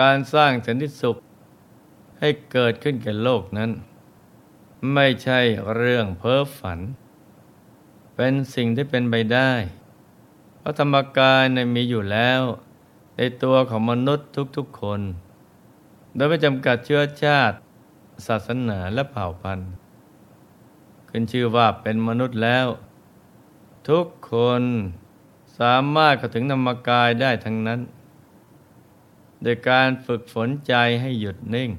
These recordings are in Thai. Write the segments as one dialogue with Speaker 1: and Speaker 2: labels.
Speaker 1: การสร้างสันติสุขให้เกิดขึ้นแก่โลกนั้น ไม่ใช่เรื่องเพ้อฝัน เป็นสิ่งที่เป็นไปได้ เพราะธรรมกายในมีอยู่แล้ว ในตัวของมนุษย์ทุกๆคน โดยไม่จำกัดเชื้อชาติ ศาสนาและเผ่าพันธุ์ ขึ้นชื่อว่าเป็นมนุษย์แล้ว ทุกคนสามารถเข้าถึงธรรมกายได้ทั้งนั้น โดยการฝึกฝนใจให้หยุดนิ่ง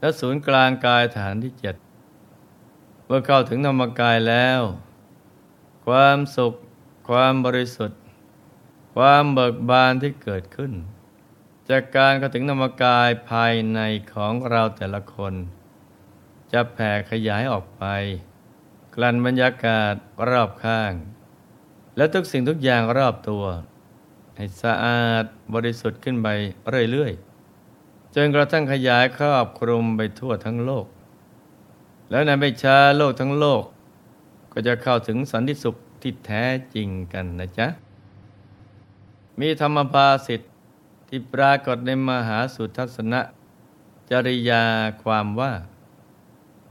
Speaker 1: และศูนย์กลางกายฐานที่เจ็ดเมื่อเข้าถึงธรรมกายแล้ว ความสุข ความบริสุทธิ์ ความเบิกบานที่เกิดขึ้น จากการเข้าถึงธรรมกายภายในของเราแต่ละคน จะแผ่ขยายออกไป กลั่นบรรยากาศรอบข้าง และทุกสิ่งทุกอย่างรอบตัว ให้สะอาดบริสุทธิ์ขึ้นไปเรื่อยๆ จนกระทั่งขยายครอบคลุมไปทั่วทั้งโลก แล้วในไม่ช้าโลกทั้งโลก ก็จะเข้าถึงสันติสุขที่แท้จริงกันนะจ๊ะ มีธรรมภาสิทธิ์ที่ปรากฏในมหาสุทัศนะจริยาความว่า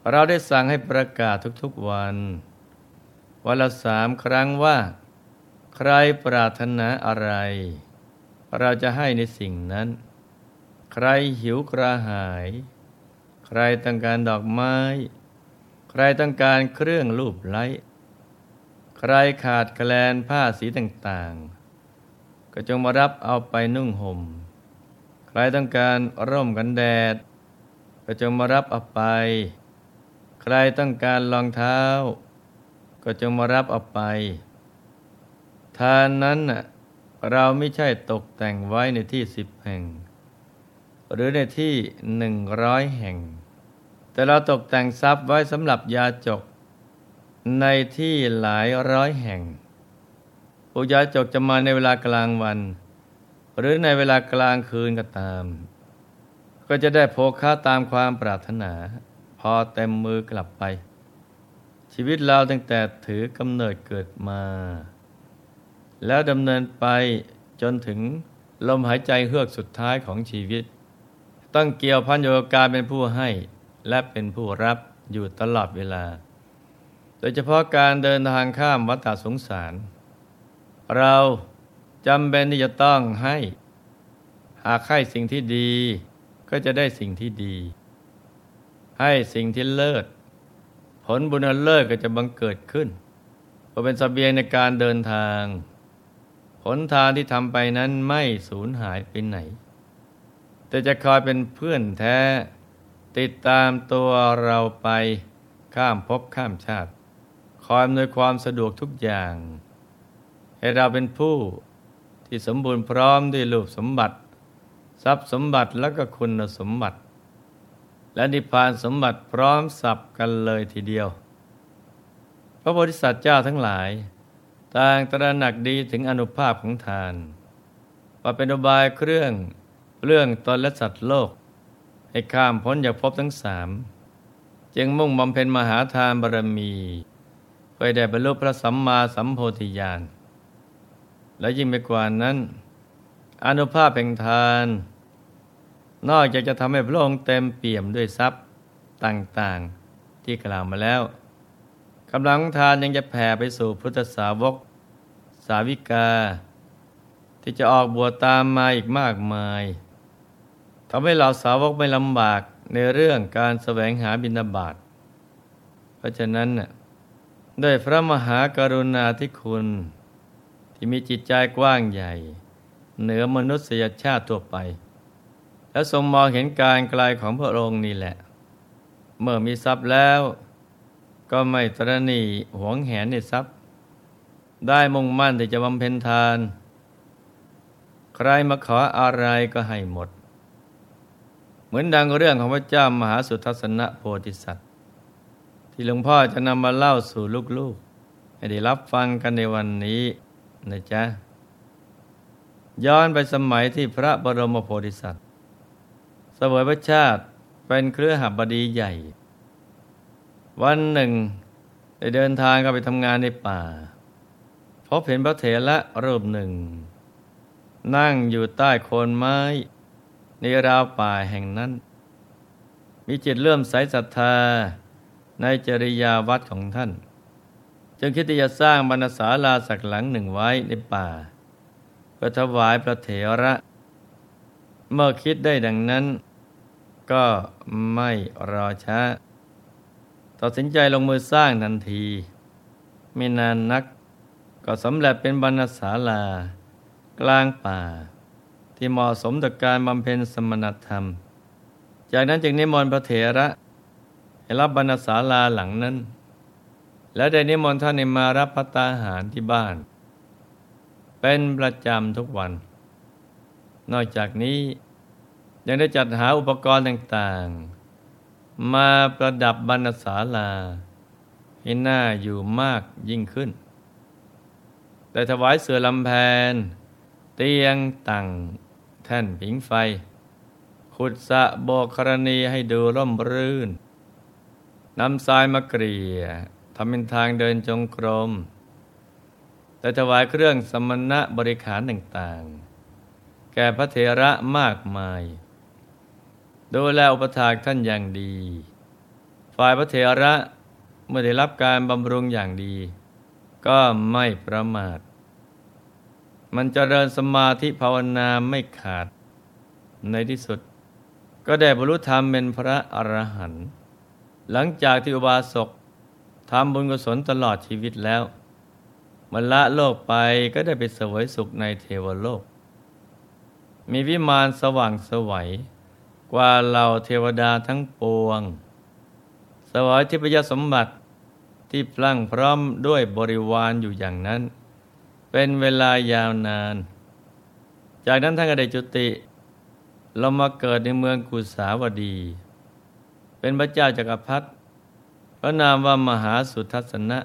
Speaker 1: เราได้สั่งให้ประกาศทุกๆวัน วันละสามครั้งว่า ใครปรารถนาอะไร เราจะให้ในสิ่งนั้น ใครหิวกระหาย ใครต้องการดอกไม้ ใครต้องการเครื่องรูปไล้ ใครขาดแคลนผ้าสีต่างๆ ก็จงมารับเอาไปนุ่งห่ม ใครต้องการร่มกันแดด ก็จงมารับเอาไป ใครต้องการรองเท้า ก็จงมารับเอาไปานนั้นเราไม่ใช่ตกแต่งไว้ในที่สิบแห่ง หรือในที่หนึ่งร้อยแห่ง แต่เราตกแต่งทรัพย์ไว้สำหรับยาจก ในที่หลายร้อยแห่งผู้ยาจกจะมาในเวลากลางวัน หรือในเวลากลางคืนก็ตาม ก็จะได้โภคาตามความปรารถนา พอเต็มมือกลับไป ชีวิตเราตั้งแต่ถือกำเนิดเกิดมา แล้วดำเนินไปจนถึงลมหายใจเฮือกสุดท้ายของชีวิต ต้องเกี่ยวพันโยการเป็นผู้ให้และเป็นผู้รับอยู่ตลอดเวลา โดยเฉพาะการเดินทางข้ามวัฏสงสาร เราจำเป็นที่จะต้องให้ หากให้สิ่งที่ดี ก็จะได้สิ่งที่ดี ให้สิ่งที่เลิศ ผลบุญเลิศก็จะบังเกิดขึ้นเพราะเป็นสเสบียงในการเดินทาง ผลทานที่ทำไปนั้นไม่สูญหายไปไหน แต่จะคอยเป็นเพื่อนแท้ ติดตามตัวเราไปข้ามภพข้ามชาติ คอยอำนวยความสะดวกทุกอย่าง ให้เราเป็นผู้ที่สมบูรณ์พร้อมด้วยรูปสมบัติ ทรัพย์สมบัติและก็คุณสมบัติ และนิพพานสมบัติพร้อมสับกันเลยทีเดียว พระโพธิสัตว์เจ้าทั้งหลาย ต่างตระหนักดีถึงอนุภาพของทานว่าเป็นอบายเครื่องเรื่องตนและสัตว์โลก ให้ข้ามพ้นจากภพทั้งสาม จึงมุ่งบำเพ็ญมหาทานบารมีเพื่อได้บรรลุพระสัมมาสัมโพธิญาณและยิ่งไปกว่านั้น อนุภาพแห่งทาน นอกจากจะทำให้พระองค์เต็มเปี่ยมด้วยทรัพย์ต่างๆ ที่กล่าวมาแล้ว กำลังทานยังจะแผ่ไปสู่พุทธสาวกสาวิกา ที่จะออกบวชตามมาอีกมากมายทำให้เราสาวกไม่ลำบากในเรื่องการแสวงหาบิณฑบาตเพราะฉะนั้นด้วยพระมหากรุณาธิคุณ ที่มีจิตใจกว้างใหญ่ เหนือมนุษยชาติทั่วไป และทรงมองเห็นการไกลของพระองค์นี่แหละ เมื่อมีทรัพย์แล้ว ก็ไม่ตรณีหวงแหนในทรัพย์ ได้มุ่งมั่นที่จะบำเพ็ญทาน ใครมาขออะไรก็ให้หมด เหมือนดังเรื่องของพระเจ้ามหาสุทัศนโพธิสัตว์ ที่หลวงพ่อจะนำมาเล่าสู่ลูกๆ ให้ได้รับฟังกันในวันนี้นะจ๊ะย้อนไปสมัยที่พระบรมโพธิสัตว์ เสวยพระชาติเป็นเครือหบดีใหญ่ วันหนึ่ง ได้เดินทางเข้าไปทำงานในป่า พบเห็นพระเถระรูปหนึ่ง นั่งอยู่ใต้โคนไม้ ในราวป่าแห่งนั้น มีจิตเลื่อมใสศรัทธาในจริยาวัดของท่าน จึงคิดจะสร้างบรรณศาลาสักหลังหนึ่งไว้ในป่าเพื่อถวายพระเถระ เมื่อคิดได้ดังนั้น ก็ไม่รอช้า ตัดสินใจลงมือสร้างทันที ไม่นานนัก ก็สำเร็จเป็นบรรณศาลา กลางป่า ที่เหมาะสมต่อการบำเพ็ญสมณธรรม จากนั้นจึงนิมนต์พระเถระให้รับบรรณศาลาหลังนั้น และได้นิมนต์ท่านมารับพัตาหารที่บ้าน เป็นประจำทุกวัน นอกจากนี้ยังได้จัดหาอุปกรณ์ต่างๆ มาประดับบรรณศาลา ให้หน่าอยู่มากยิ่งขึ้นได้ถวายเสือลำแพน เตียงตังแท่นผิงไฟ ขุดสะโบกครณีให้ดูร่มรื่นนำทรายมาเกลี่ยทำเป็นทางเดินจงกรม แต่ถวายเครื่องสมณะบริขารต่างๆ แก่พระเถระมากมาย ดูแลอุปถากท่านอย่างดี ฝ่ายพระเถระเมื่อได้รับการบำรุงอย่างดี ก็ไม่ประมาท มันจเจริญสมาธิภาวนาไม่ขาด ในที่สุด ก็ได้บรรลุธรรมเป็นพระอรหันต์หลังจากที่อุบาสกทำบุญกุศลตลอดชีวิตแล้วมันละโลกไปก็ได้ไปเสวยสุขในเทวโลก มีวิมานสว่างสวัย กว่าเหล่าเทวดาทั้งปวง สวยทิพยสมบัติที่พลั่งพร้อมด้วยบริวารอยู่อย่างนั้น เป็นเวลายาวนาน จากนั้นท่านก็ได้จุติ เรามาเกิดในเมืองกุสาวดี เป็นพระเจ้าจากักรพรรดิพระนามว่ามหาสุทัศนะ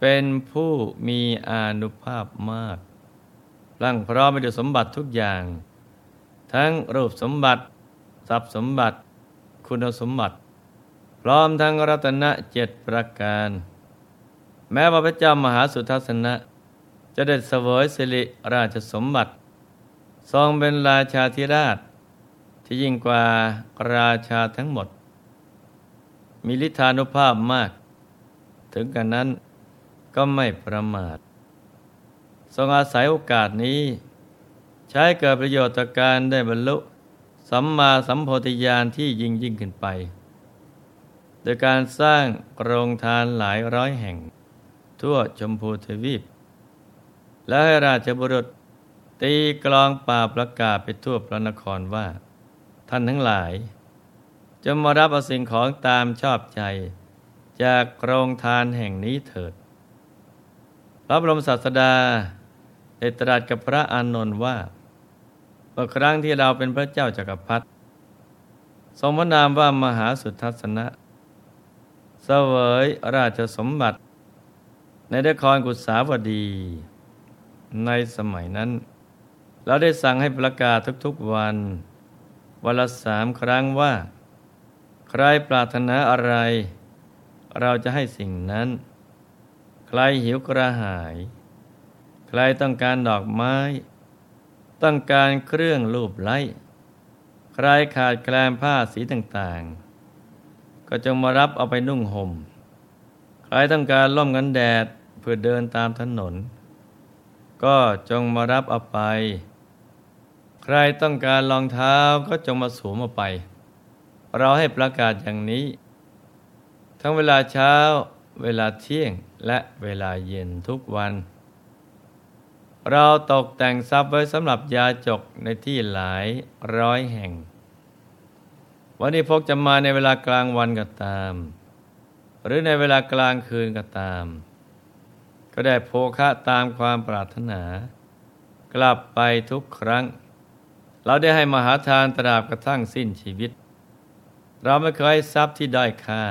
Speaker 1: เป็นผู้มีอานุภาพมาก ร่างพร้อมไปด้วยสมบัติทุกอย่าง ทั้งรูปสมบัติ ทรัพย์สมบัติคุณสมบัติ พร้อมทั้งรัตนะเจ็ดประการ แม้ว่าพระเจ้ามหาสุทัศนะ จะเด็ดเสวยสิริราชสมบัติ ทรงเป็นราชาธิราช ที่ยิ่งกว่าราชาทั้งหมด มีลิธานุภาพมาก ถึงกันนั้นก็ไม่ประมาท ทรงอาศัยโอกาสนี้ ใช้เกิดประโยชน์ต่อการได้บรรลุ สัมมาสัมโพธิญาณที่ยิ่งยิ่งขึ้นไป โดยการสร้างโรงทานหลายร้อยแห่ง ทั่วชมพูทวีป และให้ราชบุรุษตีกลองป่าประกาศไปทั่วพระนครว่า ท่านทั้งหลาย จะมารับเอาสิ่งของตามชอบใจ จากโรงทานแห่งนี้เถิด พระบรมศาสดาได้ตรัสกับพระอานนท์ว่า เมื่อครั้งที่เราเป็นพระเจ้าจากักรพรรดิทรงพระนามว่ามหาสุทัศนะเสวยราชสมบัติ ในนครกุสาวดี ในสมัยนั้น เราได้สั่งให้ประกาศทุกๆวัน วันละสามครั้งว่า ใครปรารถนาอะไร เราจะให้สิ่งนั้น ใครหิวกระหาย ใครต้องการดอกไม้ ต้องการเครื่องรูปไล้ใครขาดแคลนผ้าสีต่างๆ ก็จงมารับเอาไปนุ่งหม่ม ใครต้องการล่มกันแดดเพื่อเดินตามถนน ก็จงมารับเอาไป ใครต้องการรองเท้าก็จงมาสวมเอาไป เราให้ประกาศอย่างนี้ ทั้งเวลาเช้า เวลาเที่ยงและเวลาเย็นทุกวัน เราตกแต่งทรัพย์ไว้สำหรับยาจกในที่หลายร้อยแห่ง วันนี้พกจะมาในเวลากลางวันก็ตาม หรือในเวลากลางคืนก็ตาม ก็ได้โภคะตามความปรารถนา กลับไปทุกครั้ง เราได้ให้มหาทานตราบกระทั่งสิ้นชีวิต เราไม่เคยทรัพย์ที่ได้ค่า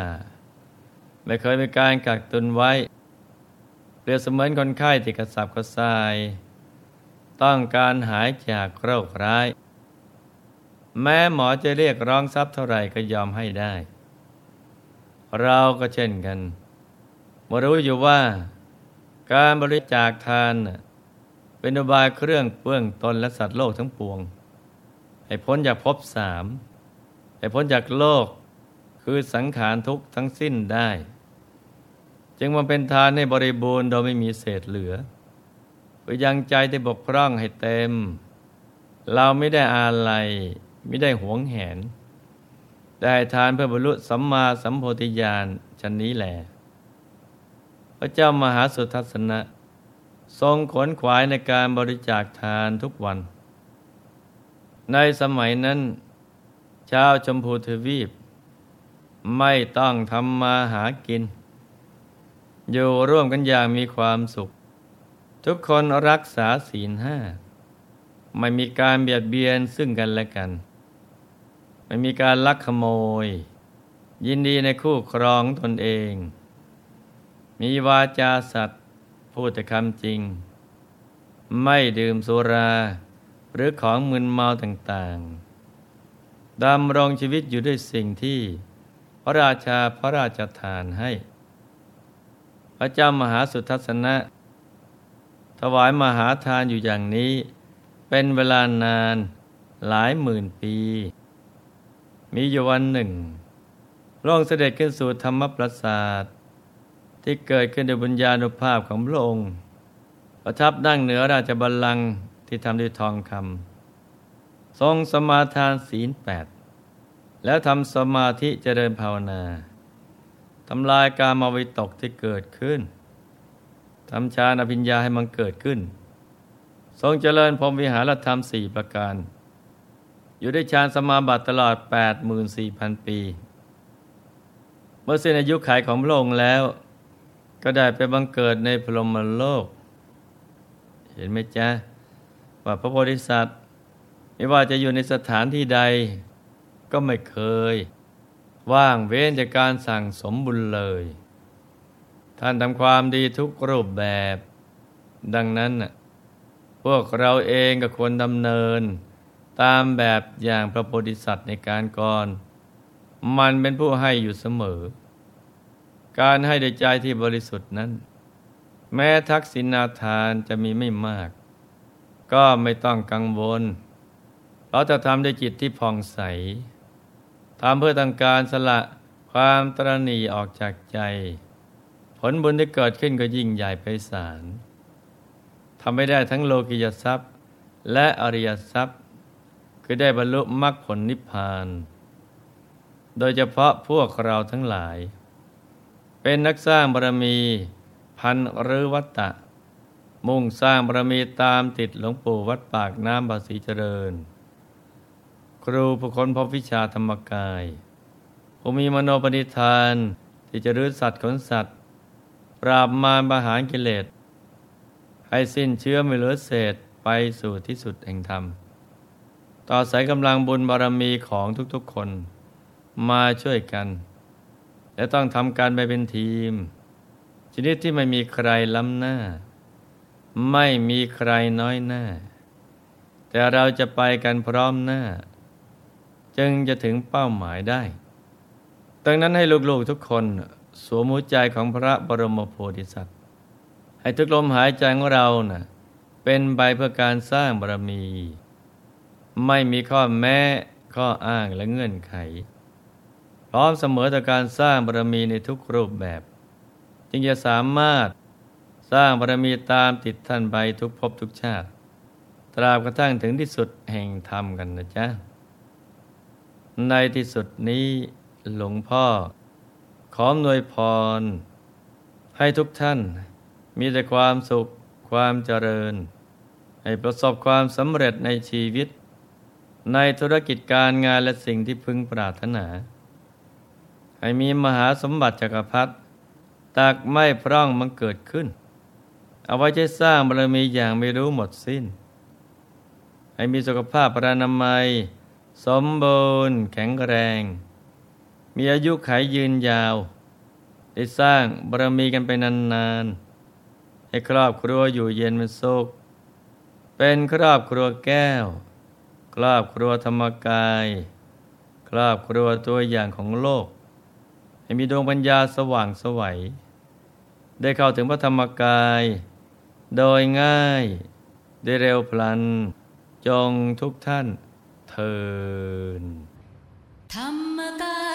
Speaker 1: ไม่เคยมีการกักตุนไว้เปรียบเสมือนคนไข้ที่กระสับกระส่าย ต้องการหายจากโรคร้าย แม้หมอจะเรียกร้องทรัพย์เท่าไหร่ก็ยอมให้ได้ เราก็เช่นกันมารู้อยู่ว่า การบริจาคทานเป็นอุบายเครื่องเปื้องตนและสัตว์โลกทั้งปวง ให้พ้นจากภพสามให้พ้นจากโลกคือสังขารทุกทั้งสิ้นได้ จึงมาเป็นทานในบริบูรณ์โดยไม่มีเศษเหลือ เพื่อยังใจที่บกพร่องให้เต็ม เราไม่ได้อาลัยไม่ได้หวงแหน ได้ทานเพื่อบรรลุสัมมาสัมโพธิญาณชั้นนี้แหละพระเจ้ามหาสุทัศนะ ทรงขนขวายในการบริจาคทานทุกวัน ในสมัยนั้น ชาวชมพูทวีป ไม่ต้องทำมาหากิน อยู่ร่วมกันอย่างมีความสุข ทุกคนรักษาศีลห้าไม่มีการเบียดเบียนซึ่งกันและกัน ไม่มีการลักขโมย ยินดีในคู่ครองตนเอง มีวาจาสัตว์พูดแต่คำจริง ไม่ดื่มสุรา หรือของมึนเมาต่างๆดำรงชีวิตอยู่ด้วยสิ่งที่ พระราชาพระราชทานให้ พระเจ้ามหาสุทัศนะ วายมหาทานอยู่อย่างนี้ เป็นเวลานานหลายหมื่นปี มีอยู่วันหนึ่งร่องเสด็จขึ้นสู่ธรรมปราสาทที่เกิดขึ้นโดยบุญญาณุภาพของพระองค์ ประทับนั่งเหนือราชบัลลังก์ที่ทำด้วยทองคำทรงสมาทานศีลแปดแล้วทำสมาธิเจริญภาวนาทำลายการมาวิตกที่เกิดขึ้น ทำฌานอภิญญาให้มันเกิดขึ้น ทรงเจริญพรมวิหารธรรมสี่ประการ อยู่ได้ฌานสมาบัติตลอด 84,000 ปี เมื่อสิ้นอายุขัยของพระองค์แล้ว ก็ได้ไปบังเกิดในพรหมโลก เห็นไหมจ๊ะ ว่าพระโพธิสัตว์ ไม่ว่าจะอยู่ในสถานที่ใด ก็ไม่เคย ว่างเว้นจากการสั่งสมบุญเลย ท่านทำความดีทุกรูปแบบ ดังนั้น พวกเราเองก็ควรดำเนิน ตามแบบอย่างพระโพธิสัตว์ในการก่อน มันเป็นผู้ให้อยู่เสมอ การให้ด้วยใจที่บริสุทธิ์นั้น แม้ทักษิณาทานจะมีไม่มาก ก็ไม่ต้องกังวล เราจะทำด้วยจิตที่ผ่องใสทำเพื่อต้องการสละความตรณีออกจากใจ ลบุญที่เกิดขึ้นก็ยิ่งใหญ่ไพศาลทำไม่ได้ทั้งโลกิยทรัพย์ และอริยทรัพย์ คือได้บรรลุมรรคผลนิพพาน โดยเฉพาะพวกเราทั้งหลาย เป็นนักสร้างบารมีพันหรือวัตตะ มุ่งสร้างบารมีตามติดหลวงปู่วัดปากน้ำบาสีเจริญ ครูผู้ค้นพบวิชาธรรมกาย ผู้มีมโนปณิธานที่จะรื้อสัตว์ขนสัตว ราบมารบาหารกิเลสให้สิ้นเชื้อไม่เหลือเศษไปสู่ที่สุดแห่งธรรม ต่อสายกำลังบุญบารมีของทุกๆคน มาช่วยกัน และต้องทำการไปเป็นทีม ชนิดที่ไม่มีใครล้ำหน้า ไม่มีใครน้อยหน้า แต่เราจะไปกันพร้อมหน้า จึงจะถึงเป้าหมายได้ดังนั้นให้ลูกๆทุกคน สวมหัวใจของพระบรมโพธิสัตว์ ให้ทุกลมหายใจของเรานะ่ะเป็นใบเพื่อการสร้างบารมี ไม่มีข้อแม้ข้ออ้างและเงื่อนไข พร้อมเสมอต่อการสร้างบารมีในทุกรูปแบบ จึงจะสามารถสร้างบารมีตามติดท่านไปทุกภพทุกชาติ ตราบกระทั่งถึงที่สุดแห่งธรรมกันนะจ๊ะ ในที่สุดนี้หลวงพ่อ ขอหน่วยพร ให้ทุกท่านมีแต่ความสุขความเจริญ ให้ประสบความสำเร็จในชีวิต ในธุรกิจการงานและสิ่งที่พึงปรารถนา ให้มีมหาสมบัติจักรพรรดิตักไม่พร่องมันเกิดขึ้น เอาไว้ใช้สร้างบารมีอย่างไม่รู้หมดสิ้น ให้มีสุขภาพปรานามัย สมบูรณ์แข็งแรง มีอายุขัยยืนยาว ได้สร้างบารมีกันไปนานๆ ให้ครอบครัวอยู่เย็นเป็นสุข เป็นครอบครัวแก้ว ครอบครัวธรรมกาย ครอบครัวตัวอย่างของโลก ให้มีดวงปัญญาสว่างสวัย ได้เข้าถึงพระธรรมกาย โดยง่าย ได้เร็วพลัน จงทุกท่านเทิน
Speaker 2: ธรรมกาย